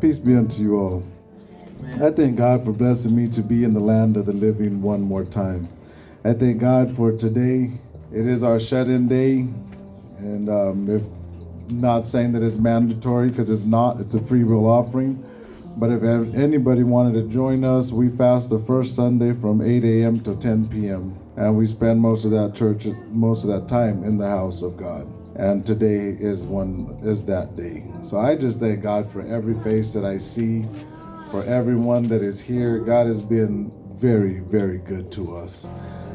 Peace be unto you all. Amen. I thank God for blessing me to be in the land of the living one more time. I thank God for today. It is our shut in day. And um, if not saying that it's mandatory, because it's not, it's a free will offering. But if anybody wanted to join us, we fast the first Sunday from 8 a.m. to 10 p.m. And we spend most of that church, most of that time in the house of God and today is one is that day. So I just thank God for every face that I see, for everyone that is here. God has been very, very good to us.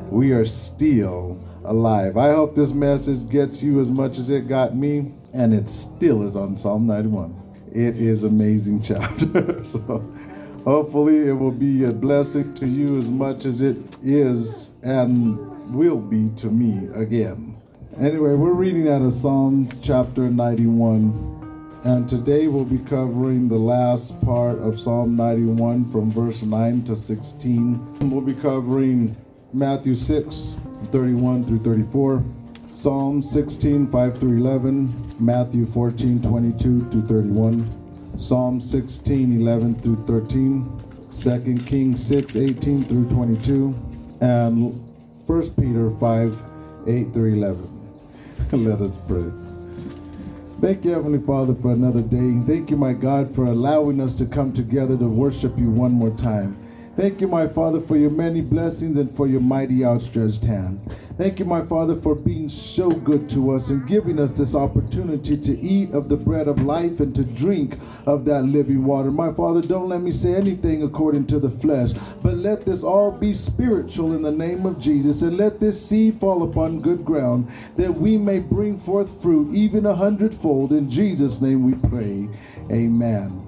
We are still alive. I hope this message gets you as much as it got me, and it still is on Psalm 91. It is amazing chapter. so hopefully it will be a blessing to you as much as it is and will be to me again. Anyway, we're reading out of Psalms chapter 91, and today we'll be covering the last part of Psalm 91 from verse 9 to 16. We'll be covering Matthew 6, 31 through 34, Psalm 16, 5 through 11, Matthew 14, 22 to 31, Psalm 16, 11 through 13, 2 Kings 6, 18 through 22, and 1 Peter 5, 8 through 11. Let us pray. Thank you, Heavenly Father, for another day. Thank you, my God, for allowing us to come together to worship you one more time. Thank you, my Father, for your many blessings and for your mighty outstretched hand. Thank you, my Father, for being so good to us and giving us this opportunity to eat of the bread of life and to drink of that living water. My Father, don't let me say anything according to the flesh, but let this all be spiritual in the name of Jesus and let this seed fall upon good ground that we may bring forth fruit even a hundredfold. In Jesus' name we pray. Amen.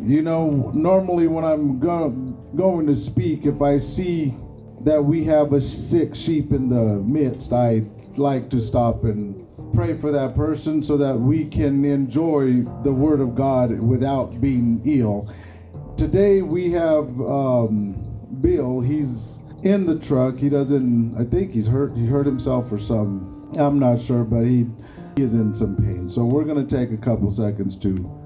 You know, normally when I'm go- going to speak, if I see that we have a sick sheep in the midst, I like to stop and pray for that person so that we can enjoy the Word of God without being ill. Today we have um, Bill. He's in the truck. He doesn't. I think he's hurt. He hurt himself or some. I'm not sure, but he, he is in some pain. So we're gonna take a couple seconds to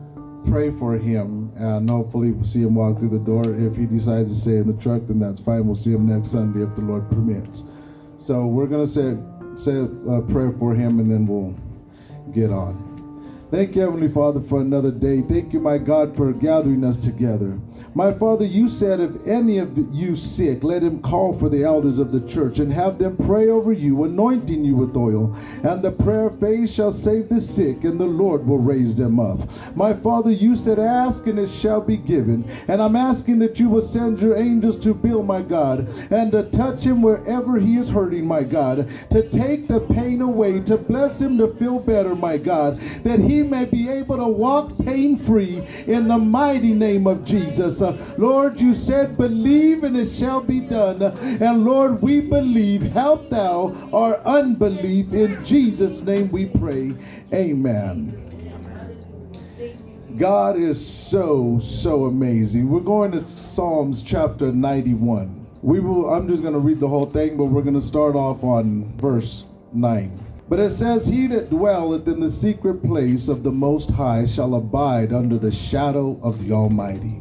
pray for him, and hopefully we'll see him walk through the door. If he decides to stay in the truck, then that's fine. We'll see him next Sunday if the Lord permits. So we're gonna say say a prayer for him, and then we'll get on. Thank you, Heavenly Father, for another day. Thank you, my God, for gathering us together. My Father, you said if any of you sick, let him call for the elders of the church and have them pray over you, anointing you with oil. And the prayer of faith shall save the sick, and the Lord will raise them up. My Father, you said, Ask and it shall be given. And I'm asking that you will send your angels to Bill, my God, and to touch him wherever he is hurting, my God, to take the pain away, to bless him to feel better, my God, that he may be able to walk pain free in the mighty name of Jesus. Lord, you said, believe and it shall be done. And Lord, we believe. Help thou our unbelief. In Jesus' name we pray. Amen. God is so, so amazing. We're going to Psalms chapter 91. We will, I'm just going to read the whole thing, but we're going to start off on verse 9. But it says, He that dwelleth in the secret place of the Most High shall abide under the shadow of the Almighty.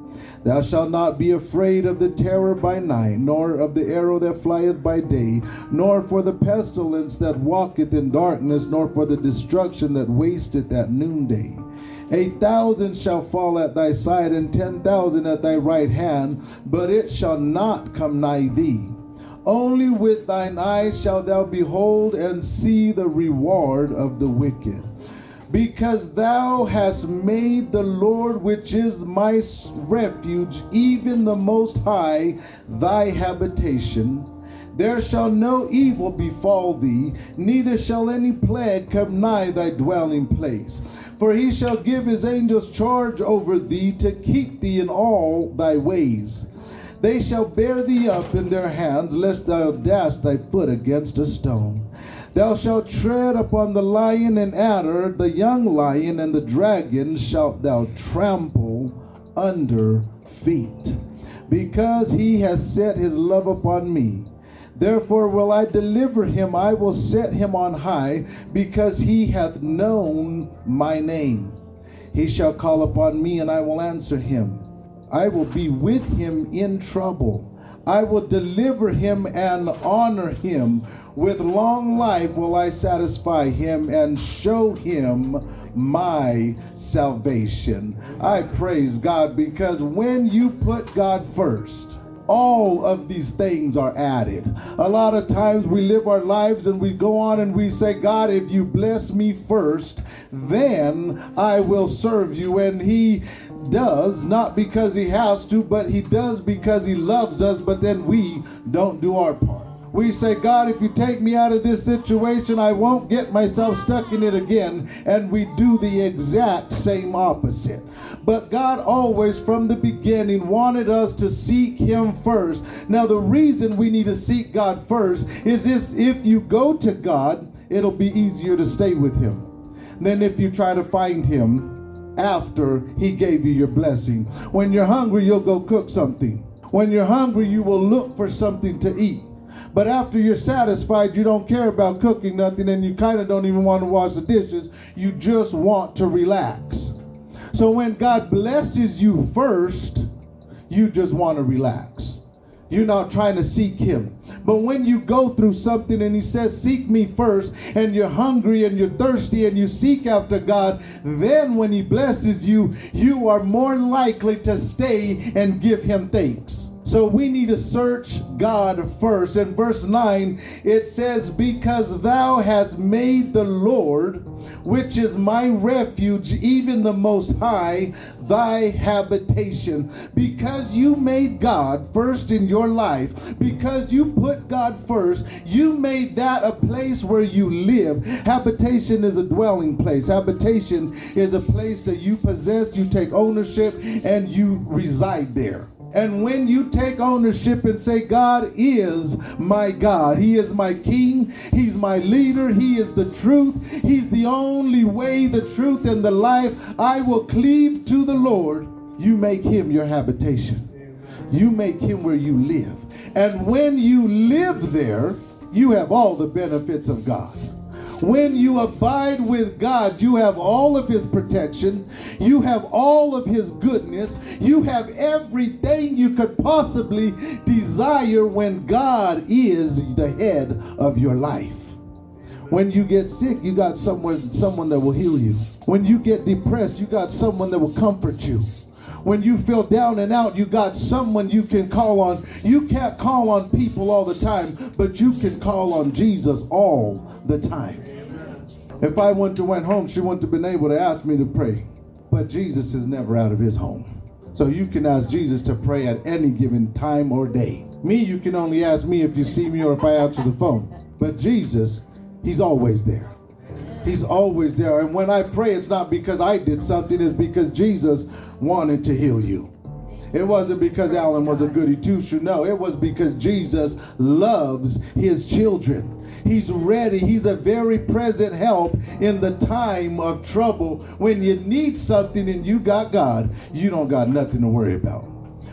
Thou shalt not be afraid of the terror by night, nor of the arrow that flieth by day, nor for the pestilence that walketh in darkness, nor for the destruction that wasteth at noonday. A thousand shall fall at thy side, and ten thousand at thy right hand, but it shall not come nigh thee. Only with thine eyes shalt thou behold and see the reward of the wicked. Because thou hast made the Lord, which is my refuge, even the Most High, thy habitation. There shall no evil befall thee, neither shall any plague come nigh thy dwelling place. For he shall give his angels charge over thee to keep thee in all thy ways. They shall bear thee up in their hands, lest thou dash thy foot against a stone. Thou shalt tread upon the lion and adder, the young lion and the dragon shalt thou trample under feet. Because he hath set his love upon me. Therefore will I deliver him, I will set him on high, because he hath known my name. He shall call upon me, and I will answer him. I will be with him in trouble. I will deliver him and honor him. With long life will I satisfy him and show him my salvation. I praise God because when you put God first, all of these things are added. A lot of times we live our lives and we go on and we say, God, if you bless me first, then I will serve you. And He does, not because He has to, but He does because He loves us, but then we don't do our part. We say, God, if you take me out of this situation, I won't get myself stuck in it again. And we do the exact same opposite. But God always, from the beginning, wanted us to seek Him first. Now, the reason we need to seek God first is this if you go to God, it'll be easier to stay with Him than if you try to find Him after He gave you your blessing. When you're hungry, you'll go cook something. When you're hungry, you will look for something to eat. But after you're satisfied, you don't care about cooking nothing and you kind of don't even want to wash the dishes. You just want to relax. So when God blesses you first, you just want to relax. You're not trying to seek Him. But when you go through something and He says, Seek me first, and you're hungry and you're thirsty and you seek after God, then when He blesses you, you are more likely to stay and give Him thanks. So we need to search God first. In verse 9, it says, Because thou hast made the Lord, which is my refuge, even the Most High, thy habitation. Because you made God first in your life, because you put God first, you made that a place where you live. Habitation is a dwelling place, habitation is a place that you possess, you take ownership, and you reside there. And when you take ownership and say, God is my God, He is my King, He's my leader, He is the truth, He's the only way, the truth, and the life, I will cleave to the Lord. You make Him your habitation, you make Him where you live. And when you live there, you have all the benefits of God. When you abide with God, you have all of His protection, you have all of His goodness, you have everything you could possibly desire when God is the head of your life. When you get sick, you got someone, someone that will heal you. When you get depressed, you got someone that will comfort you when you feel down and out, you got someone you can call on. You can't call on people all the time, but you can call on Jesus all the time. If I went to went home, she wouldn't have been able to ask me to pray. But Jesus is never out of his home. So you can ask Jesus to pray at any given time or day. Me, you can only ask me if you see me or if I answer the phone. But Jesus, he's always there. He's always there. And when I pray, it's not because I did something, it's because Jesus wanted to heal you. It wasn't because Alan was a goody two shoe. No, it was because Jesus loves his children. He's ready. He's a very present help in the time of trouble. When you need something and you got God, you don't got nothing to worry about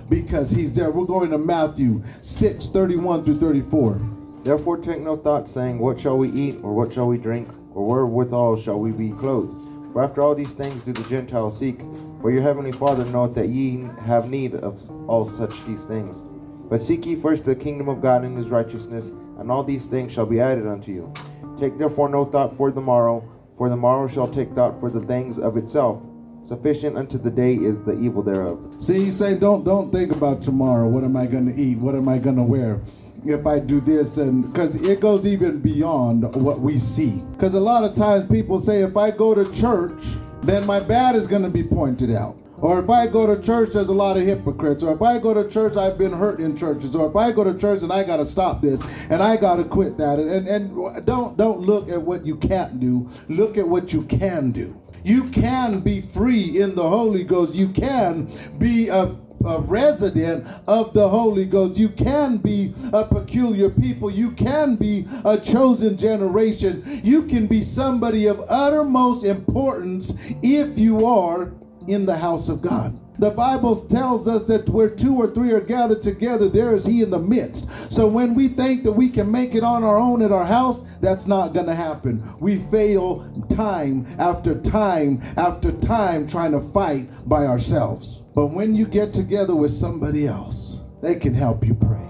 because He's there. We're going to Matthew 6 31 through 34. Therefore, take no thought, saying, What shall we eat, or what shall we drink, or wherewithal shall we be clothed? For after all these things do the Gentiles seek. For your heavenly Father knoweth that ye have need of all such these things. But seek ye first the kingdom of God and his righteousness, and all these things shall be added unto you. Take therefore no thought for the morrow, for the morrow shall take thought for the things of itself. Sufficient unto the day is the evil thereof. See, he say, don't don't think about tomorrow. What am I going to eat? What am I going to wear? If I do this, and because it goes even beyond what we see. Because a lot of times people say, if I go to church, then my bad is going to be pointed out. Or if I go to church, there's a lot of hypocrites. Or if I go to church, I've been hurt in churches. Or if I go to church and I got to stop this and I got to quit that. And, and, and don't don't look at what you can't do. Look at what you can do. You can be free in the Holy Ghost. You can be a a resident of the Holy Ghost. You can be a peculiar people. You can be a chosen generation. You can be somebody of uttermost importance if you are in the house of God. The Bible tells us that where two or three are gathered together, there is He in the midst. So when we think that we can make it on our own at our house, that's not going to happen. We fail time after time after time trying to fight by ourselves. But when you get together with somebody else, they can help you pray.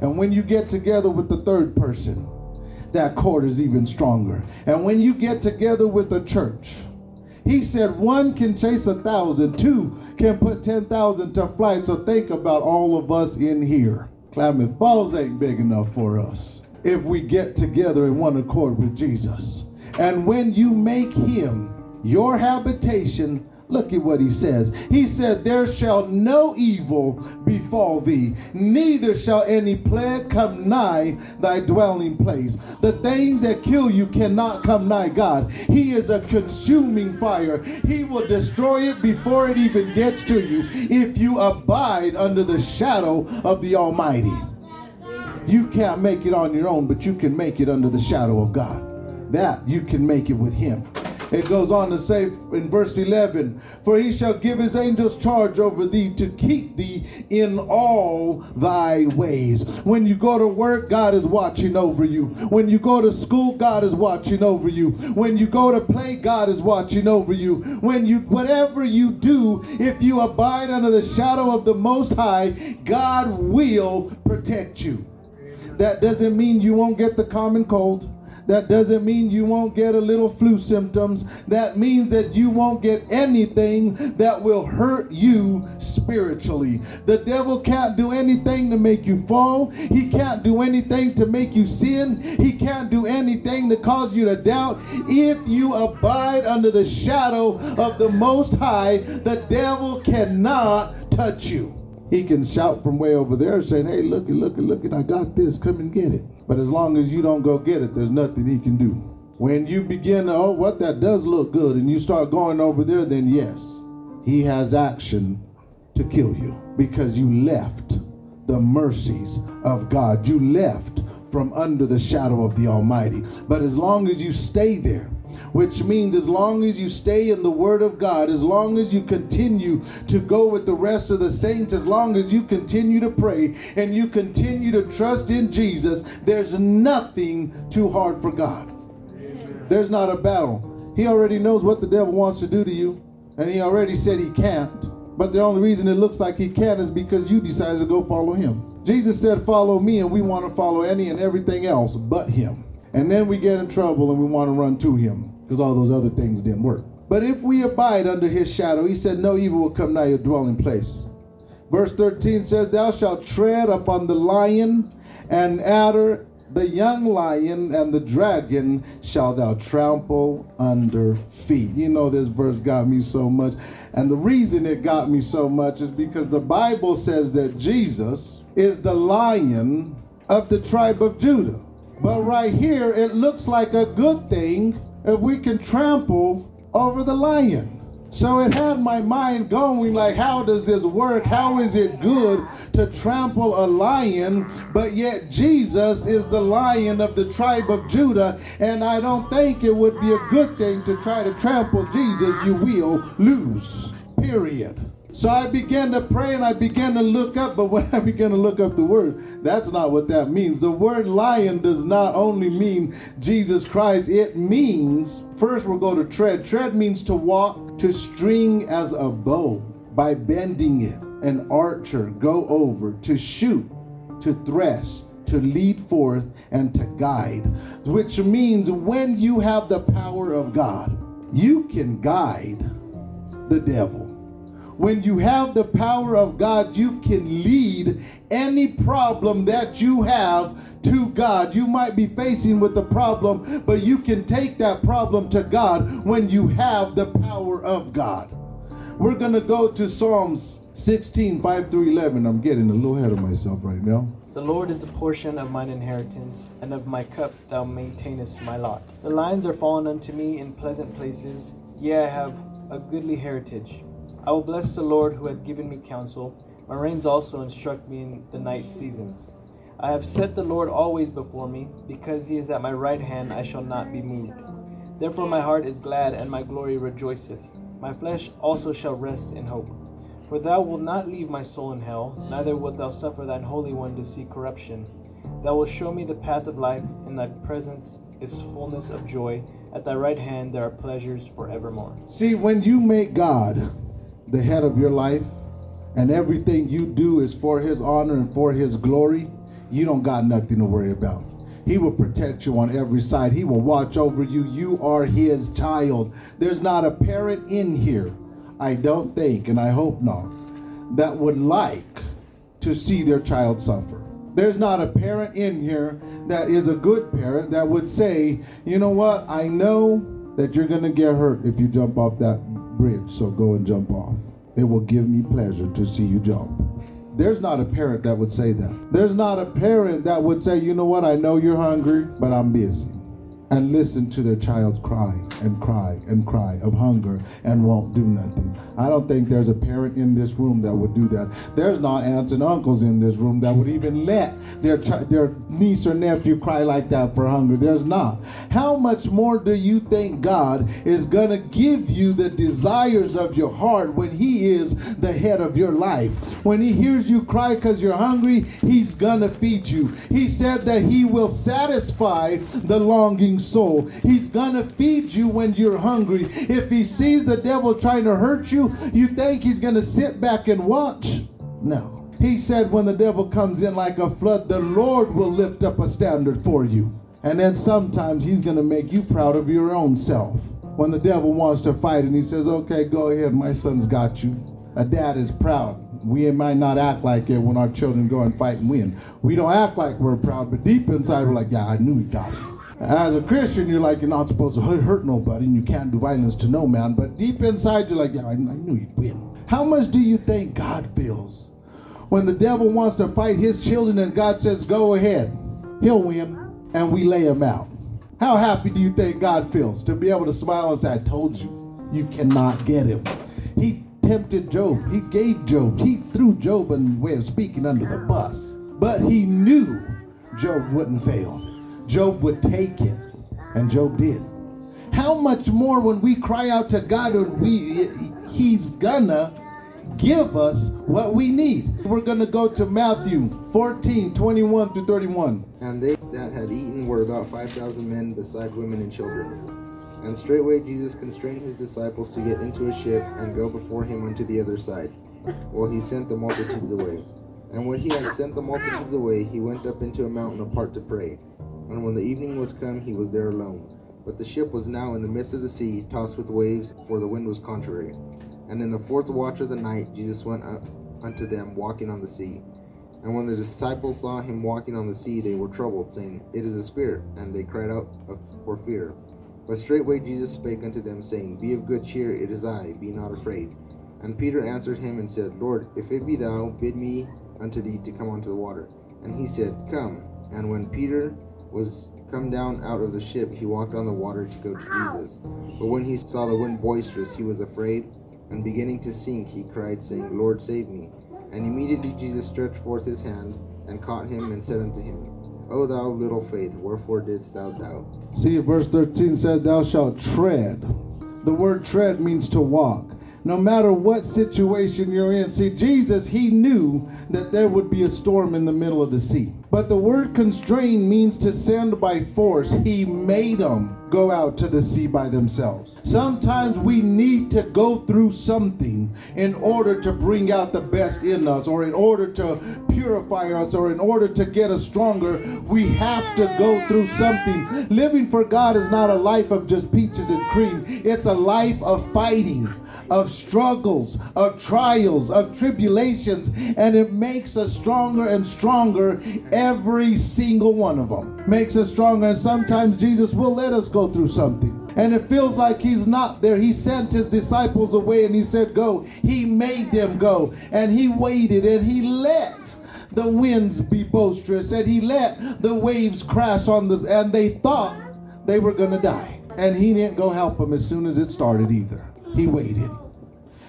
And when you get together with the third person, that cord is even stronger. And when you get together with the church, he said one can chase a thousand, two can put 10,000 to flight. So think about all of us in here. Klamath Falls ain't big enough for us if we get together in one accord with Jesus. And when you make him your habitation, Look at what he says. He said, There shall no evil befall thee, neither shall any plague come nigh thy dwelling place. The things that kill you cannot come nigh God. He is a consuming fire. He will destroy it before it even gets to you if you abide under the shadow of the Almighty. You can't make it on your own, but you can make it under the shadow of God. That you can make it with Him. It goes on to say in verse 11, For he shall give his angels charge over thee to keep thee in all thy ways. When you go to work, God is watching over you. When you go to school, God is watching over you. When you go to play, God is watching over you. When you, whatever you do, if you abide under the shadow of the Most High, God will protect you. That doesn't mean you won't get the common cold. That doesn't mean you won't get a little flu symptoms. That means that you won't get anything that will hurt you spiritually. The devil can't do anything to make you fall. He can't do anything to make you sin. He can't do anything to cause you to doubt. If you abide under the shadow of the Most High, the devil cannot touch you. He can shout from way over there saying, Hey, look, look, look, I got this. Come and get it. But as long as you don't go get it, there's nothing he can do. When you begin to, oh, what that does look good, and you start going over there, then yes, he has action to kill you because you left the mercies of God. You left from under the shadow of the Almighty. But as long as you stay there, which means as long as you stay in the Word of God, as long as you continue to go with the rest of the saints, as long as you continue to pray and you continue to trust in Jesus, there's nothing too hard for God. There's not a battle. He already knows what the devil wants to do to you, and he already said he can't. But the only reason it looks like he can is because you decided to go follow him. Jesus said, Follow me, and we want to follow any and everything else but him. And then we get in trouble and we want to run to him because all those other things didn't work. But if we abide under his shadow, he said, No evil will come nigh your dwelling place. Verse 13 says, Thou shalt tread upon the lion and adder, the young lion and the dragon shalt thou trample under feet. You know, this verse got me so much. And the reason it got me so much is because the Bible says that Jesus is the lion of the tribe of Judah. But right here, it looks like a good thing if we can trample over the lion. So it had my mind going like, how does this work? How is it good to trample a lion, but yet Jesus is the lion of the tribe of Judah, and I don't think it would be a good thing to try to trample Jesus. You will lose. Period. So I began to pray and I began to look up, but when I began to look up the word, that's not what that means. The word lion does not only mean Jesus Christ, it means, first we'll go to tread. Tread means to walk, to string as a bow by bending it. An archer go over, to shoot, to thresh, to lead forth, and to guide, which means when you have the power of God, you can guide the devil. When you have the power of God, you can lead any problem that you have to God. You might be facing with the problem, but you can take that problem to God when you have the power of God. We're going to go to Psalms 16, 5 through 11. I'm getting a little ahead of myself right now. The Lord is a portion of mine inheritance, and of my cup thou maintainest my lot. The lines are fallen unto me in pleasant places, yea, I have a goodly heritage. I will bless the Lord who hath given me counsel. My reins also instruct me in the night seasons. I have set the Lord always before me, because he is at my right hand, I shall not be moved. Therefore my heart is glad, and my glory rejoiceth. My flesh also shall rest in hope. For thou wilt not leave my soul in hell, neither wilt thou suffer thine Holy One to see corruption. Thou wilt show me the path of life, in thy presence is fullness of joy. At thy right hand there are pleasures forevermore. See, when you make God the head of your life and everything you do is for his honor and for his glory, you don't got nothing to worry about. He will protect you on every side. He will watch over you. You are his child. There's not a parent in here, I don't think, and I hope not, that would like to see their child suffer. There's not a parent in here that is a good parent that would say, you know what, I know that you're going to get hurt if you jump off that bridge, so go and jump off. It will give me pleasure to see you jump. There's not a parent that would say that. There's not a parent that would say, you know what, I know you're hungry, but I'm busy. And listen to their child cry and cry and cry of hunger and won't do nothing. I don't think there's a parent in this room that would do that. There's not aunts and uncles in this room that would even let their their niece or nephew cry like that for hunger. There's not. How much more do you think God is going to give you the desires of your heart when he is the head of your life? When he hears you cry cuz you're hungry, he's going to feed you. He said that he will satisfy the longing soul. He's going to feed you when you're hungry. If he sees the devil trying to hurt you, you think he's going to sit back and watch? No. He said, when the devil comes in like a flood, the Lord will lift up a standard for you. And then sometimes he's going to make you proud of your own self. When the devil wants to fight and he says, okay, go ahead, my son's got you. A dad is proud. We might not act like it when our children go and fight and win. We don't act like we're proud, but deep inside we're like, yeah, I knew he got it. As a Christian, you're like, you're not supposed to hurt, nobody and you can't do violence to no man. But deep inside, you're like, yeah, I, knew he'd win. How much do you think God feels when the devil wants to fight his children and God says, go ahead? He'll win and we lay him out. How happy do you think God feels to be able to smile and say, I told you, you cannot get him? He tempted Job. He gave Job. He threw Job in way of speaking under the bus. But he knew Job wouldn't fail. Job would take it. And Job did. How much more when we cry out to God and we he's gonna give us what we need. We're gonna go to Matthew 14, 21 through 31. And they that had eaten were about five thousand men, beside women and children. And straightway Jesus constrained his disciples to get into a ship and go before him unto the other side, while he sent the multitudes away. And when he had sent the multitudes away, he went up into a mountain apart to pray. And when the evening was come, he was there alone. But the ship was now in the midst of the sea, tossed with waves, for the wind was contrary. And in the fourth watch of the night, Jesus went up unto them, walking on the sea. And when the disciples saw him walking on the sea, they were troubled, saying, It is a spirit. And they cried out for fear. But straightway Jesus spake unto them, saying, Be of good cheer, it is I, be not afraid. And Peter answered him and said, Lord, if it be thou, bid me unto thee to come unto the water. And he said, Come. And when Peter was come down out of the ship, he walked on the water to go to Jesus. But when he saw the wind boisterous, he was afraid, and beginning to sink, he cried, saying, Lord, save me. And immediately Jesus stretched forth his hand, and caught him, and said unto him, O thou little faith, wherefore didst thou doubt? See, verse 13 says, Thou shalt tread. The word tread means to walk. No matter what situation you're in. See, Jesus, he knew that there would be a storm in the middle of the sea. But the word constrain means to send by force. He made them go out to the sea by themselves. Sometimes we need to go through something in order to bring out the best in us, or in order to purify us, or in order to get us stronger. We have to go through something. Living for God is not a life of just peaches and cream, it's a life of fighting of struggles, of trials, of tribulations, and it makes us stronger and stronger. Every single one of them makes us stronger. And sometimes Jesus will let us go through something. And it feels like he's not there. He sent his disciples away and he said, Go. He made them go. And he waited and he let the winds be boisterous and he let the waves crash on the and they thought they were gonna die. And he didn't go help them as soon as it started either. He waited.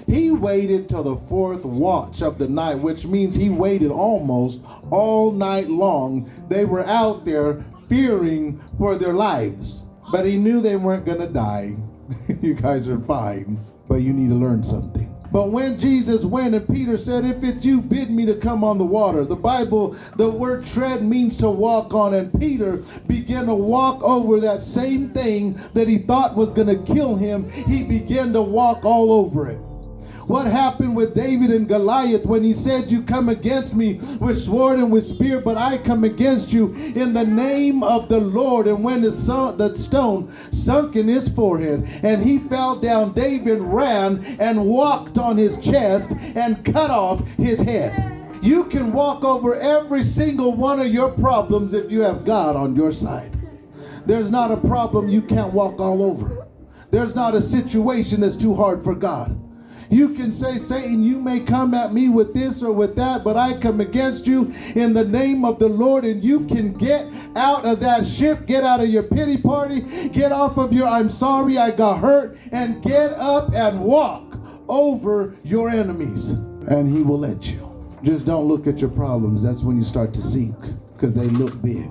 He waited till the fourth watch of the night, which means he waited almost all night long. They were out there fearing for their lives, but he knew they weren't going to die. you guys are fine, but you need to learn something. But when Jesus went and Peter said, If it's you, bid me to come on the water. The Bible, the word tread means to walk on. And Peter began to walk over that same thing that he thought was going to kill him. He began to walk all over it. What happened with David and Goliath when he said, You come against me with sword and with spear, but I come against you in the name of the Lord. And when the, the stone sunk in his forehead and he fell down, David ran and walked on his chest and cut off his head. You can walk over every single one of your problems if you have God on your side. There's not a problem you can't walk all over. There's not a situation that's too hard for God. You can say, Satan, you may come at me with this or with that, but I come against you in the name of the Lord, and you can get out of that ship, get out of your pity party, get off of your I'm sorry I got hurt, and get up and walk over your enemies, and He will let you. Just don't look at your problems. That's when you start to sink because they look big.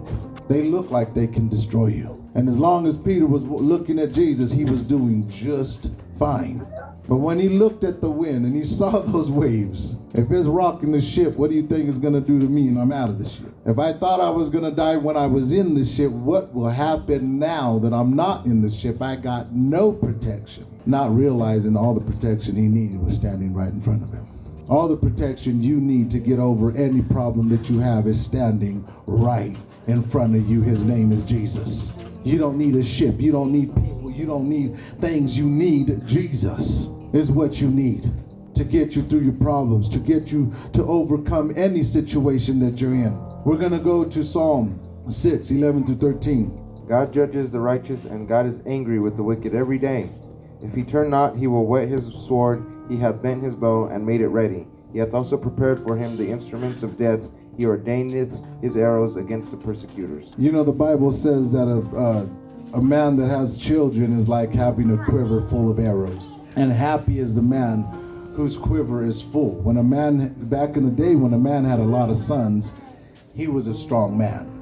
They look like they can destroy you. And as long as Peter was looking at Jesus, he was doing just fine. But when he looked at the wind and he saw those waves, if it's rocking the ship, what do you think it's going to do to me when I'm out of the ship? If I thought I was going to die when I was in the ship, what will happen now that I'm not in the ship? I got no protection. Not realizing all the protection he needed was standing right in front of him. All the protection you need to get over any problem that you have is standing right in front of you. His name is Jesus. You don't need a ship. You don't need people. You don't need things. You need Jesus, is what you need to get you through your problems, to get you to overcome any situation that you're in. We're going to go to Psalm 6 11 through 13. God judges the righteous, and God is angry with the wicked every day. If he turn not, he will whet his sword. He hath bent his bow and made it ready. He hath also prepared for him the instruments of death. He ordaineth his arrows against the persecutors. You know, the Bible says that a, uh, a man that has children is like having a quiver full of arrows. And happy is the man whose quiver is full. When a man, back in the day, when a man had a lot of sons, he was a strong man.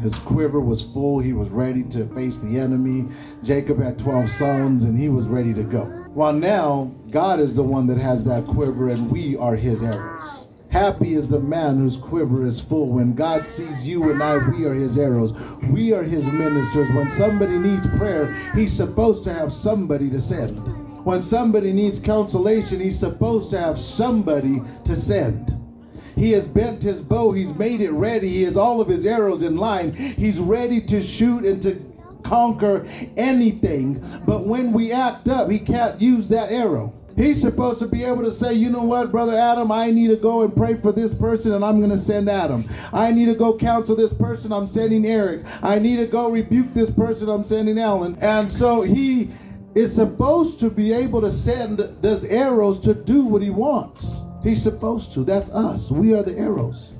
His quiver was full. He was ready to face the enemy. Jacob had 12 sons and he was ready to go. While now, God is the one that has that quiver and we are his arrows. Happy is the man whose quiver is full. When God sees you and I, we are his arrows. We are his ministers. When somebody needs prayer, he's supposed to have somebody to send. When somebody needs consolation, he's supposed to have somebody to send. He has bent his bow, he's made it ready, he has all of his arrows in line. He's ready to shoot and to conquer anything. But when we act up, he can't use that arrow. He's supposed to be able to say, you know what, Brother Adam, I need to go and pray for this person and I'm going to send Adam. I need to go counsel this person, I'm sending Eric. I need to go rebuke this person, I'm sending Alan. And so he is supposed to be able to send those arrows to do what he wants. He's supposed to. That's us. We are the arrows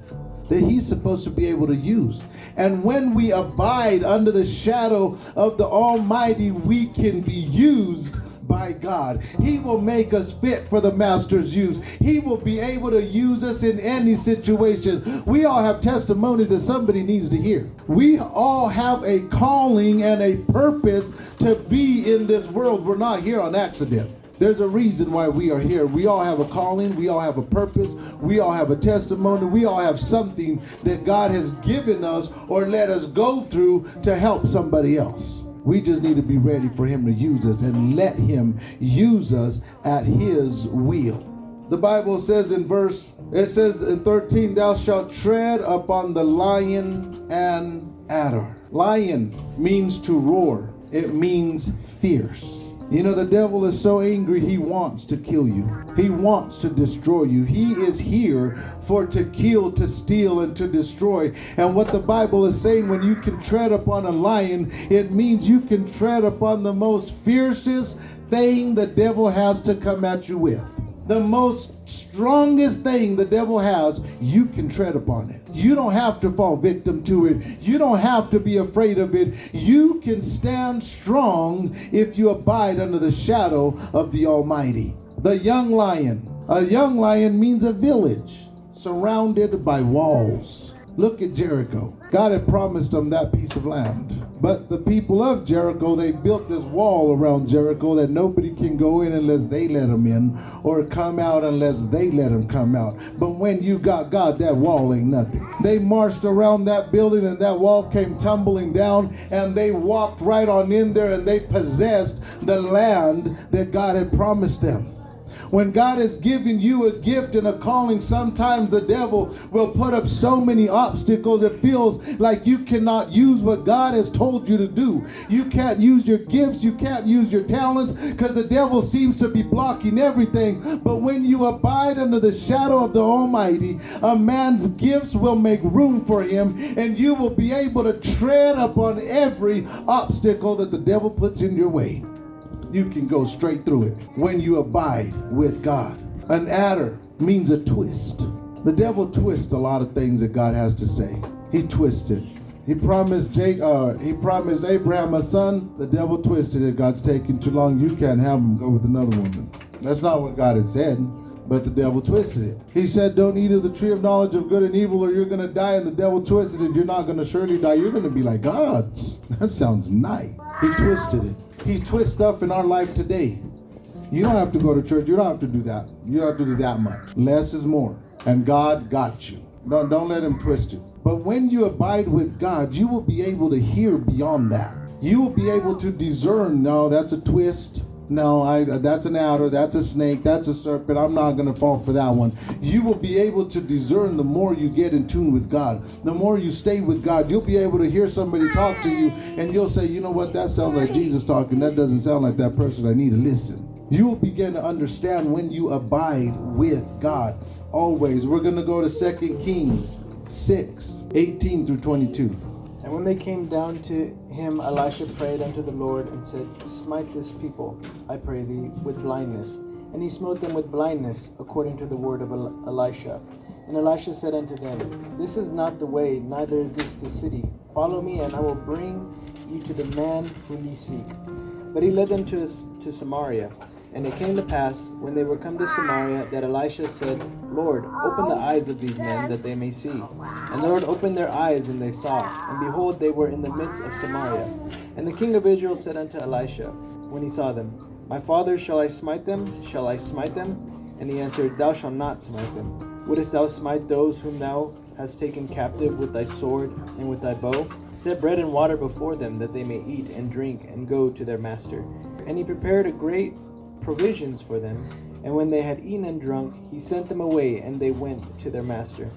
that he's supposed to be able to use. And when we abide under the shadow of the Almighty, we can be used by God. He will make us fit for the master's use. He will be able to use us in any situation. We all have testimonies that somebody needs to hear. We all have a calling and a purpose to be in this world. We're not here on accident. There's a reason why we are here. We all have a calling, we all have a purpose, we all have a testimony, we all have something that God has given us or let us go through to help somebody else. We just need to be ready for Him to use us and let Him use us at His will. The Bible says in verse, it says in 13, Thou shalt tread upon the lion and adder. Lion means to roar, it means fierce. You know, the devil is so angry, he wants to kill you. He wants to destroy you. He is here for to kill, to steal, and to destroy. And what the Bible is saying, when you can tread upon a lion, it means you can tread upon the most fiercest thing the devil has to come at you with the most strongest thing the devil has, you can tread upon it. You don't have to fall victim to it. You don't have to be afraid of it. You can stand strong if you abide under the shadow of the Almighty. The young lion. A young lion means a village surrounded by walls. Look at Jericho. God had promised them that piece of land. But the people of Jericho, they built this wall around Jericho that nobody can go in unless they let them in, or come out unless they let them come out. But when you got God, that wall ain't nothing. They marched around that building and that wall came tumbling down, and they walked right on in there and they possessed the land that God had promised them. When God has given you a gift and a calling, sometimes the devil will put up so many obstacles. It feels like you cannot use what God has told you to do. You can't use your gifts, you can't use your talents because the devil seems to be blocking everything. But when you abide under the shadow of the Almighty, a man's gifts will make room for him, and you will be able to tread upon every obstacle that the devil puts in your way you can go straight through it when you abide with God. An adder means a twist. The devil twists a lot of things that God has to say. He twisted. He promised Jake, uh, he promised Abraham a son. The devil twisted it. God's taking too long. You can't have him. Go with another woman. That's not what God had said, but the devil twisted it. He said, "Don't eat of the tree of knowledge of good and evil, or you're gonna die." And the devil twisted it. You're not gonna surely die. You're gonna be like gods. That sounds nice. He twisted it. He twists stuff in our life today. You don't have to go to church. You don't have to do that. You don't have to do that much. Less is more. And God got you. Don't, don't let him twist you. But when you abide with God, you will be able to hear beyond that. You will be able to discern, no, that's a twist. No, I that's an adder, that's a snake, that's a serpent. I'm not going to fall for that one. You will be able to discern the more you get in tune with God. The more you stay with God, you'll be able to hear somebody talk to you and you'll say, "You know what? That sounds like Jesus talking. That doesn't sound like that person I need to listen." You will begin to understand when you abide with God. Always. We're going to go to Second Kings 6, 18 through 22. And when they came down to him, Elisha prayed unto the Lord and said, Smite this people, I pray thee, with blindness. And he smote them with blindness, according to the word of Elisha. And Elisha said unto them, This is not the way, neither is this the city. Follow me, and I will bring you to the man whom ye seek. But he led them to, to Samaria. And it came to pass, when they were come to Samaria, that Elisha said, Lord, open the eyes of these men, that they may see. And the Lord opened their eyes, and they saw. And behold, they were in the midst of Samaria. And the king of Israel said unto Elisha, when he saw them, My father, shall I smite them? Shall I smite them? And he answered, Thou shalt not smite them. Wouldest thou smite those whom thou hast taken captive with thy sword and with thy bow? Set bread and water before them, that they may eat and drink and go to their master. And he prepared a great provisions for them. And when they had eaten and drunk, he sent them away, and they went to their master.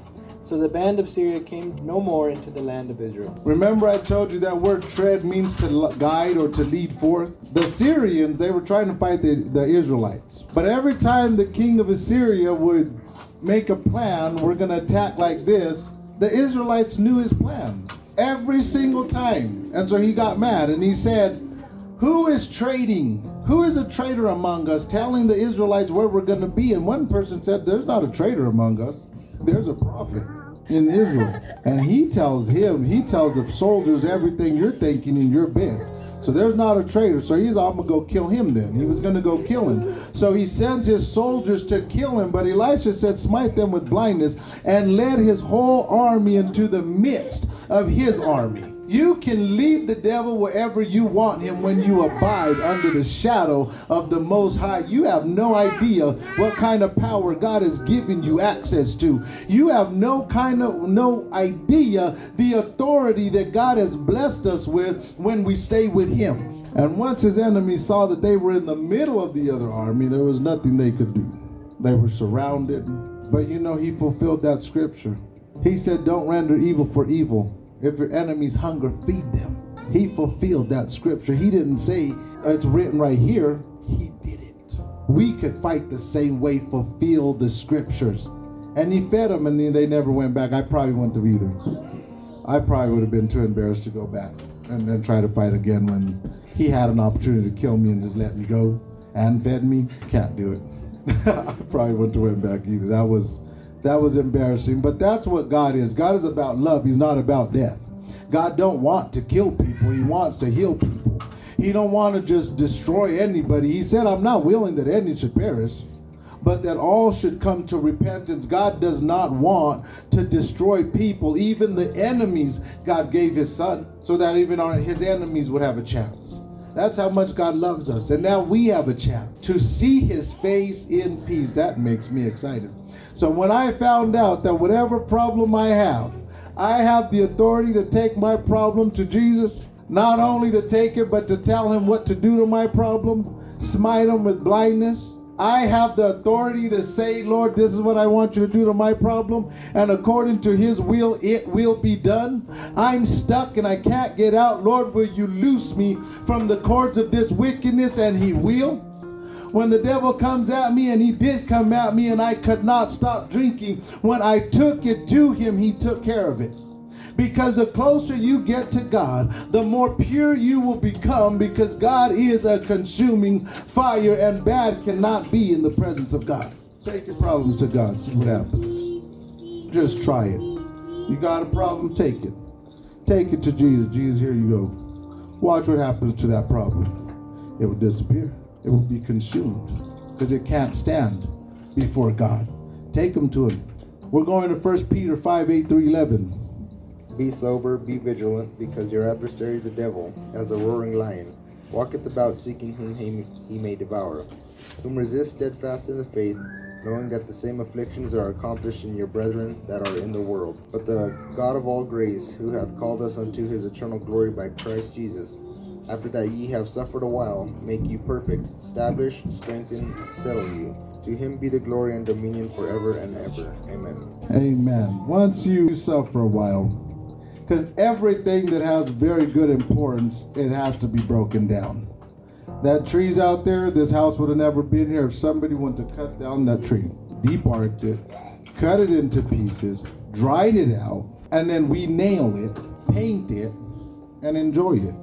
So the band of Syria came no more into the land of Israel. Remember, I told you that word tread means to guide or to lead forth? The Syrians, they were trying to fight the, the Israelites. But every time the king of Assyria would make a plan, we're going to attack like this, the Israelites knew his plan every single time. And so he got mad and he said, Who is trading who is a traitor among us telling the Israelites where we're going to be? And one person said, There's not a traitor among us, there's a prophet in Israel. And he tells him, he tells the soldiers everything you're thinking in your bed. So there's not a traitor. So he's, I'm going to go kill him then. He was going to go kill him. So he sends his soldiers to kill him. But Elisha said, Smite them with blindness, and led his whole army into the midst of his army. You can lead the devil wherever you want him when you abide under the shadow of the Most High. You have no idea what kind of power God has given you access to. You have no kind of no idea the authority that God has blessed us with when we stay with him. And once his enemies saw that they were in the middle of the other army, there was nothing they could do. They were surrounded. But you know, he fulfilled that scripture. He said, Don't render evil for evil if your enemies hunger, feed them. He fulfilled that scripture. He didn't say it's written right here. He did it. We could fight the same way, fulfill the scriptures. And he fed them, and they never went back. I probably wouldn't have either. I probably would have been too embarrassed to go back and then try to fight again when he had an opportunity to kill me and just let me go and fed me. Can't do it. I probably wouldn't have went back either. That was that was embarrassing. But that's what God is. God is about love. He's not about death. God don't want to kill people. He wants to heal people. He don't want to just destroy anybody. He said, I'm not willing that any should perish, but that all should come to repentance. God does not want to destroy people, even the enemies. God gave his son so that even our, his enemies would have a chance. That's how much God loves us. And now we have a chance to see his face in peace. That makes me excited. So when I found out that whatever problem I have, I have the authority to take my problem to Jesus, not only to take it, but to tell him what to do to my problem, smite him with blindness. I have the authority to say, Lord, this is what I want you to do to my problem, and according to his will, it will be done. I'm stuck and I can't get out. Lord, will you loose me from the cords of this wickedness? And he will when the devil comes at me, and he did come at me, and I could not stop drinking, when I took it to him, he took care of it. Because the closer you get to God, the more pure you will become because God is a consuming fire and bad cannot be in the presence of God. Take your problems to God, see what happens. Just try it. You got a problem, take it. Take it to Jesus. Jesus, here you go. Watch what happens to that problem. It will disappear it will be consumed because it can't stand before God. Take them to Him. We're going to 1 Peter 5 8 through 11. Be sober, be vigilant, because your adversary the devil, as a roaring lion, walketh about seeking whom he, he may devour, whom resist steadfast in the faith, knowing that the same afflictions are accomplished in your brethren that are in the world. But the God of all grace, who hath called us unto his eternal glory by Christ Jesus, after that ye have suffered a while, make you perfect, establish, strengthen, settle you. To him be the glory and dominion forever and ever. Amen. Amen. Once you suffer a while, because everything that has very good importance, it has to be broken down. That tree's out there, this house would have never been here if somebody wanted to cut down that tree, debarked it, cut it into pieces, dried it out, and then we nail it, paint it, and enjoy it.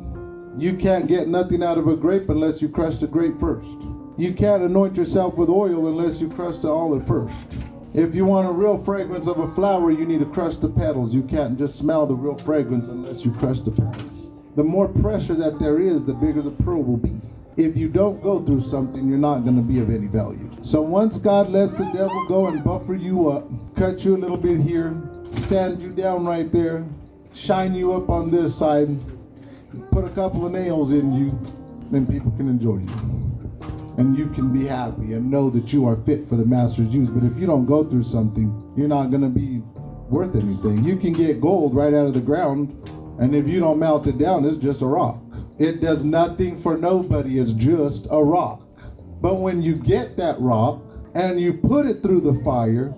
You can't get nothing out of a grape unless you crush the grape first. You can't anoint yourself with oil unless you crush the olive first. If you want a real fragrance of a flower, you need to crush the petals. You can't just smell the real fragrance unless you crush the petals. The more pressure that there is, the bigger the pearl will be. If you don't go through something, you're not going to be of any value. So once God lets the devil go and buffer you up, cut you a little bit here, sand you down right there, shine you up on this side, put a couple of nails in you, then people can enjoy you. And you can be happy and know that you are fit for the master's use. But if you don't go through something, you're not going to be worth anything. You can get gold right out of the ground, and if you don't melt it down, it's just a rock. It does nothing for nobody, it's just a rock. But when you get that rock and you put it through the fire,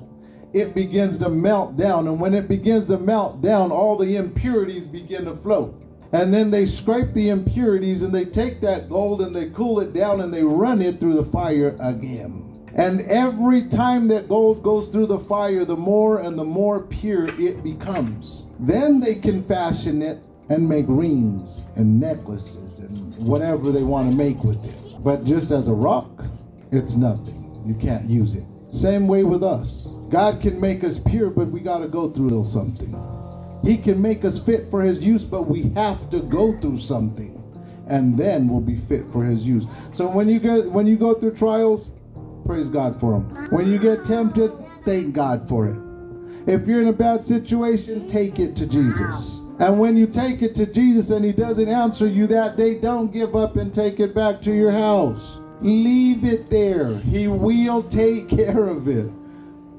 it begins to melt down. And when it begins to melt down, all the impurities begin to float and then they scrape the impurities and they take that gold and they cool it down and they run it through the fire again. And every time that gold goes through the fire, the more and the more pure it becomes. Then they can fashion it and make rings and necklaces and whatever they want to make with it. But just as a rock, it's nothing. You can't use it. Same way with us. God can make us pure, but we got to go through a little something. He can make us fit for his use, but we have to go through something. And then we'll be fit for his use. So when you get when you go through trials, praise God for them. When you get tempted, thank God for it. If you're in a bad situation, take it to Jesus. And when you take it to Jesus and he doesn't answer you that day, don't give up and take it back to your house. Leave it there. He will take care of it.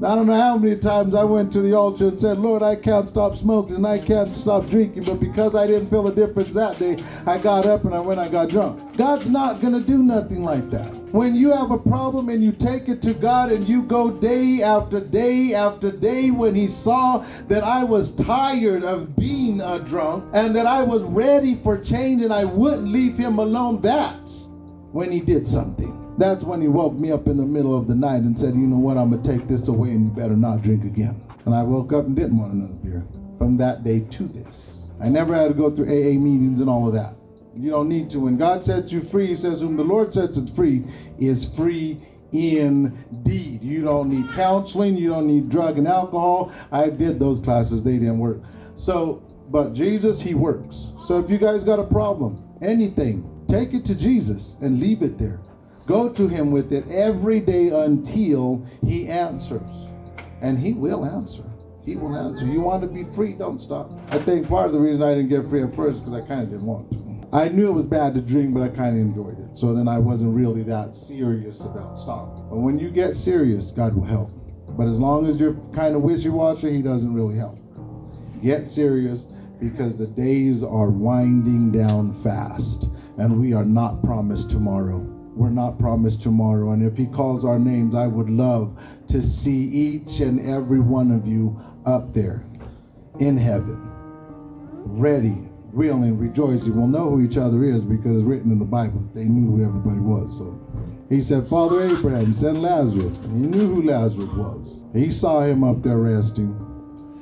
I don't know how many times I went to the altar and said, Lord, I can't stop smoking and I can't stop drinking, but because I didn't feel a difference that day, I got up and I went, I got drunk. God's not going to do nothing like that. When you have a problem and you take it to God and you go day after day after day, when He saw that I was tired of being a drunk and that I was ready for change and I wouldn't leave Him alone, that's when He did something. That's when he woke me up in the middle of the night and said, You know what? I'm going to take this away and you better not drink again. And I woke up and didn't want another beer from that day to this. I never had to go through AA meetings and all of that. You don't need to. When God sets you free, He says, Whom the Lord sets it free is free indeed. You don't need counseling, you don't need drug and alcohol. I did those classes, they didn't work. So, but Jesus, He works. So if you guys got a problem, anything, take it to Jesus and leave it there. Go to him with it every day until he answers. And he will answer. He will answer. You want to be free, don't stop. I think part of the reason I didn't get free at first because I kind of didn't want to. I knew it was bad to drink, but I kind of enjoyed it. So then I wasn't really that serious about stopping. But when you get serious, God will help. But as long as you're kind of wishy washy, He doesn't really help. Get serious because the days are winding down fast and we are not promised tomorrow we're not promised tomorrow. And if He calls our names, I would love to see each and every one of you up there in heaven, ready, willing, rejoicing. We'll know who each other is because it's written in the Bible that they knew who everybody was. So he said, Father Abraham sent Lazarus. He knew who Lazarus was. He saw him up there resting.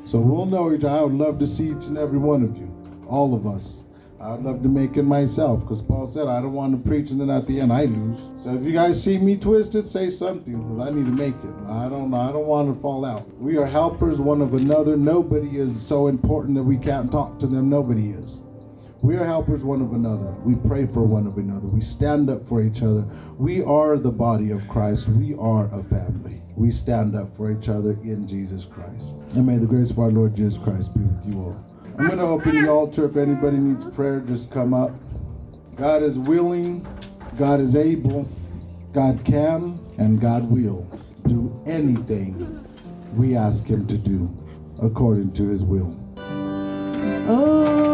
So we'll know each other. I would love to see each and every one of you, all of us I'd love to make it myself because Paul said I don't want to preach and then at the end I lose. So if you guys see me twisted, say something because I need to make it. I don't I don't want to fall out. We are helpers one of another. Nobody is so important that we can't talk to them. Nobody is. We are helpers one of another. We pray for one of another. We stand up for each other. We are the body of Christ. We are a family. We stand up for each other in Jesus Christ. And may the grace of our Lord Jesus Christ be with you all. I'm going to open the altar. If anybody needs prayer, just come up. God is willing, God is able, God can, and God will do anything we ask Him to do according to His will. Oh,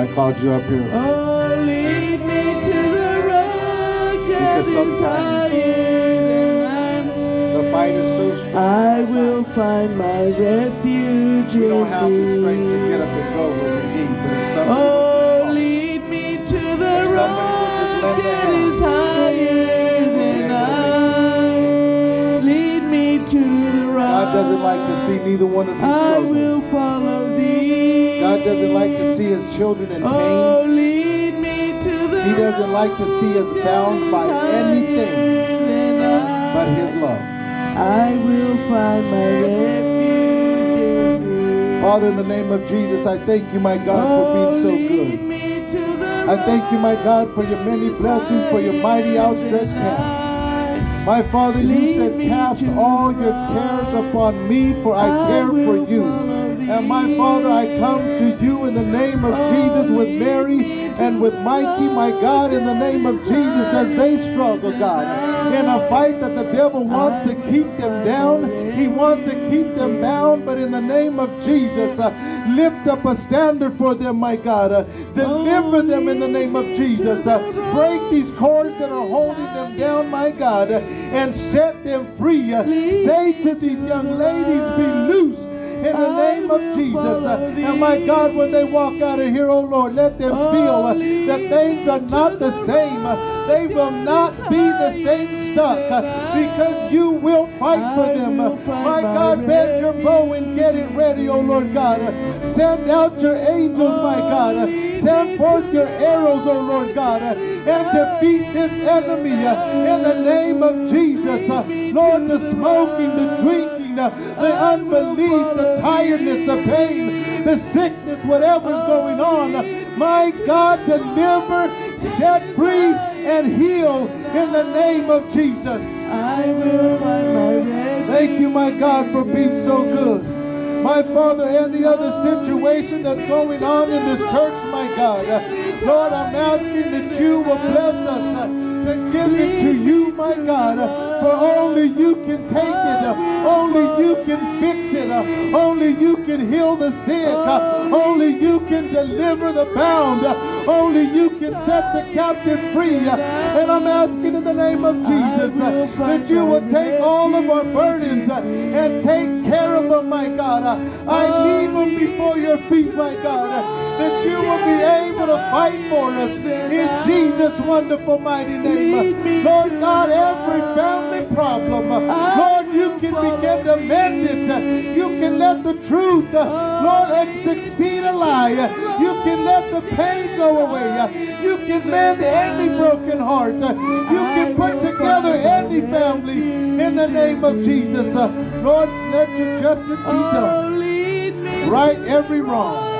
I called you up here. Oh, lead me to the rock that because sometimes the fight is so strong. I will find my refuge we don't have the strength to get up and go where we need, but if somebody Oh, lead me to the rock that is higher than I. Lead me to the rock. God doesn't like to see neither one of you struggle. I will follow. God doesn't like to see his children in pain. Oh, lead me to the he doesn't like to see us bound by anything but his love. I will find my refuge in thee. Father, in the name of Jesus, I thank you, my God, for oh, being so good. I thank you, my God, for your many blessings, for your mighty outstretched hand. My Father, you said, Cast all your cares upon me, for I care for you. And my Father, I come to you in the name of Jesus with Mary and with Mikey, my God, in the name of Jesus as they struggle, God, in a fight that the devil wants to keep them down. He wants to keep them bound, but in the name of Jesus, uh, lift up a standard for them, my God. Uh, deliver them in the name of Jesus. Uh, break these cords that are holding them down, my God, uh, and set them free. Uh, say to these young ladies, be loosed in the name of Jesus. And my God, when they walk out of here, oh Lord, let them feel that things are not the same. They will not be the same stuck because you will fight for them. My God, bend your bow and get it ready, oh Lord God. Send out your angels, my God. Send forth your arrows, oh Lord God, and defeat this enemy in the name of Jesus. Lord, the smoking, the drinking, the unbelief, the tiredness, the pain, the sickness, whatever's going on. My God, deliver, set free, and heal in the name of Jesus. I will find my refuge. Thank you, my God, for being so good. My Father, any other situation that's going on in this church, my God, uh, Lord, I'm asking that you will bless us uh, to give it to you, my God, for only you can take it, only you can fix it, only you can heal the sick, only you can deliver the bound, only you can set the captives free. and I'm asking in the name of Jesus that you will take all of our burdens and take care of them, my God. I leave them before your feet, my God, that you will be able to fight for us in Jesus' wonderful mighty name. Lord God, every family problem, Lord, you can begin to mend it. You can let the truth, Lord, ex- succeed a lie. You can let the pain go away. You can mend any broken heart. You can put together any family in the name of Jesus. Lord, let your justice be done. Right every wrong.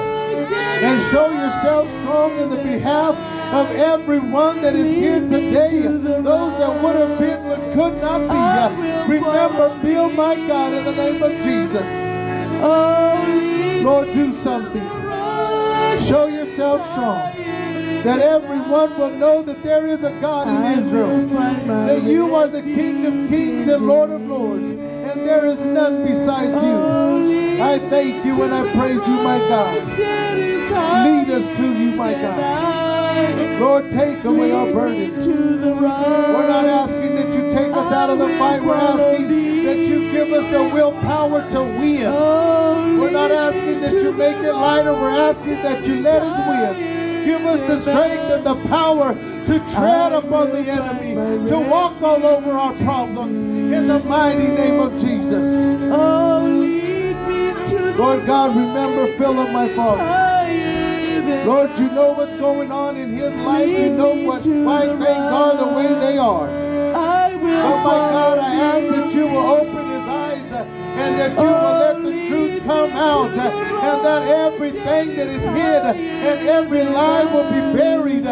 And show yourself strong in the behalf of everyone that is here today. Those that would have been but could not be. Remember, Bill, my God, in the name of Jesus. Lord, do something. Show yourself strong. That everyone will know that there is a God in Israel. That you are the King of kings and Lord of lords. And there is none besides you. I thank you and I praise you, my God. Lead us to you, my God. Lord, take away our burdens. to the right. We're not asking that you take us out of the fight. We're asking that you give us the willpower to win. We're not asking that you make it lighter. We're asking that you let us win. Give us the strength and the power to tread upon the enemy, to walk all over our problems in the mighty name of Jesus. Oh, lead me to the Lord God, remember Philip, my father. Lord, you know what's going on in his life. You know what why things are the way they are. I will Oh my God, I ask that you will open his eyes uh, and that you will let the truth come out uh, and that everything that is hid uh, and every lie will be buried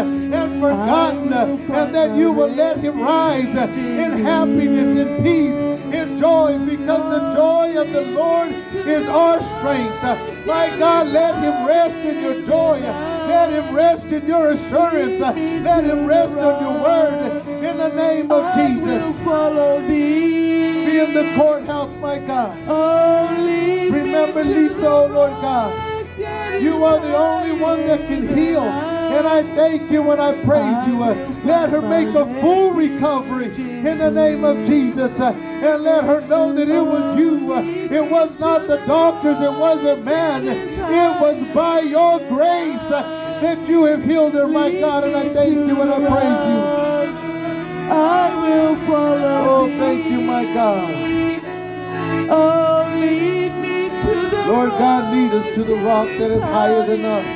forgotten and that you will let him rise in happiness, in peace, in joy because the joy of the Lord is our strength. My God, let him rest in your joy. Let him rest in your assurance. Let him rest on your word in the name of Jesus. follow thee. Be in the courthouse, my God. Remember Lisa, oh Lord God. You are the only one that can heal. And I thank you and I praise you. Uh, let her make a full recovery in the name of Jesus. Uh, and let her know that it was you. Uh, it was not the doctors. It wasn't man. It was by your grace that you have healed her, my God. And I thank you and I praise you. I will follow Oh, thank you, my God. Oh, lead me to the Lord God, lead us to the rock that is higher than us.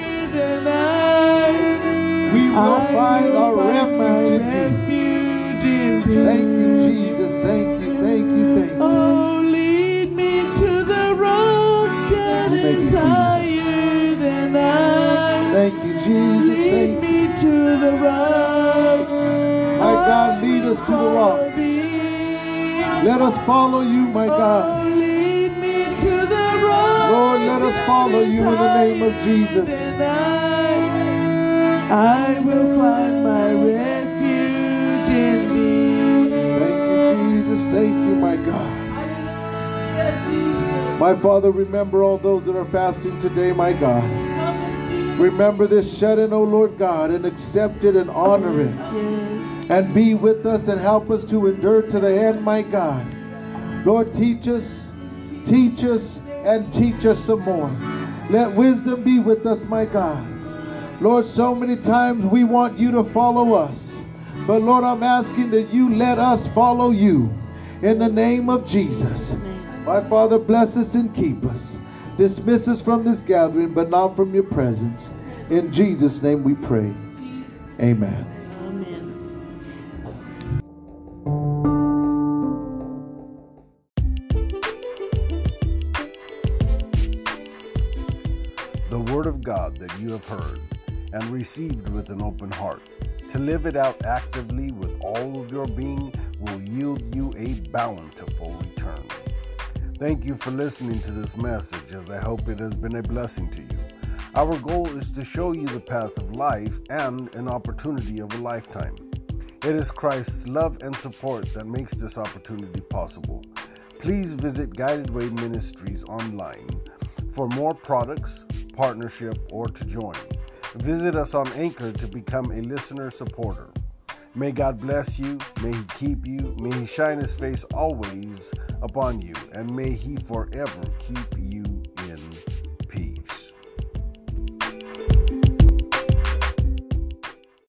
We will I find will our find refuge in you. refuge in thee. Thank you, Jesus. Thank you, thank you, thank you. Oh, lead me to the rock that You may be is higher than I. Thank you, Jesus. Lead Thank you. to the rock. My God, lead us to the rock. Let us follow you, my oh, God. Oh, lead me to the rock. Lord, let us follow you in the name of Jesus. I, will find my refuge in thee. Thank you, Jesus. Thank you, my God. My Father, remember all those that are fasting today, my God. Remember this shed in, O Lord God, and accept it and honor it. Yes. and be with us and help us to endure to the end, my God. Lord, teach us, teach us, and teach us some more. Let wisdom be with us, my God. Lord, so many times we want you to follow us, but Lord, I'm asking that you let us follow you in the name of Jesus. My Father, bless us and keep us. Dismiss us from this gathering, but not from your presence. In Jesus' name we pray. Amen. Amen. The word of God that you have heard and received with an open heart. To live it out actively with all of your being will yield you a bountiful return. Thank you for listening to this message, as I hope it has been a blessing to you. Our goal is to show you the path of life and an opportunity of a lifetime. It is Christ's love and support that makes this opportunity possible. Please visit Guided Way Ministries online for more products, partnership, or to join. Visit us on Anchor to become a listener supporter. May God bless you, may He keep you, may He shine His face always upon you, and may He forever keep you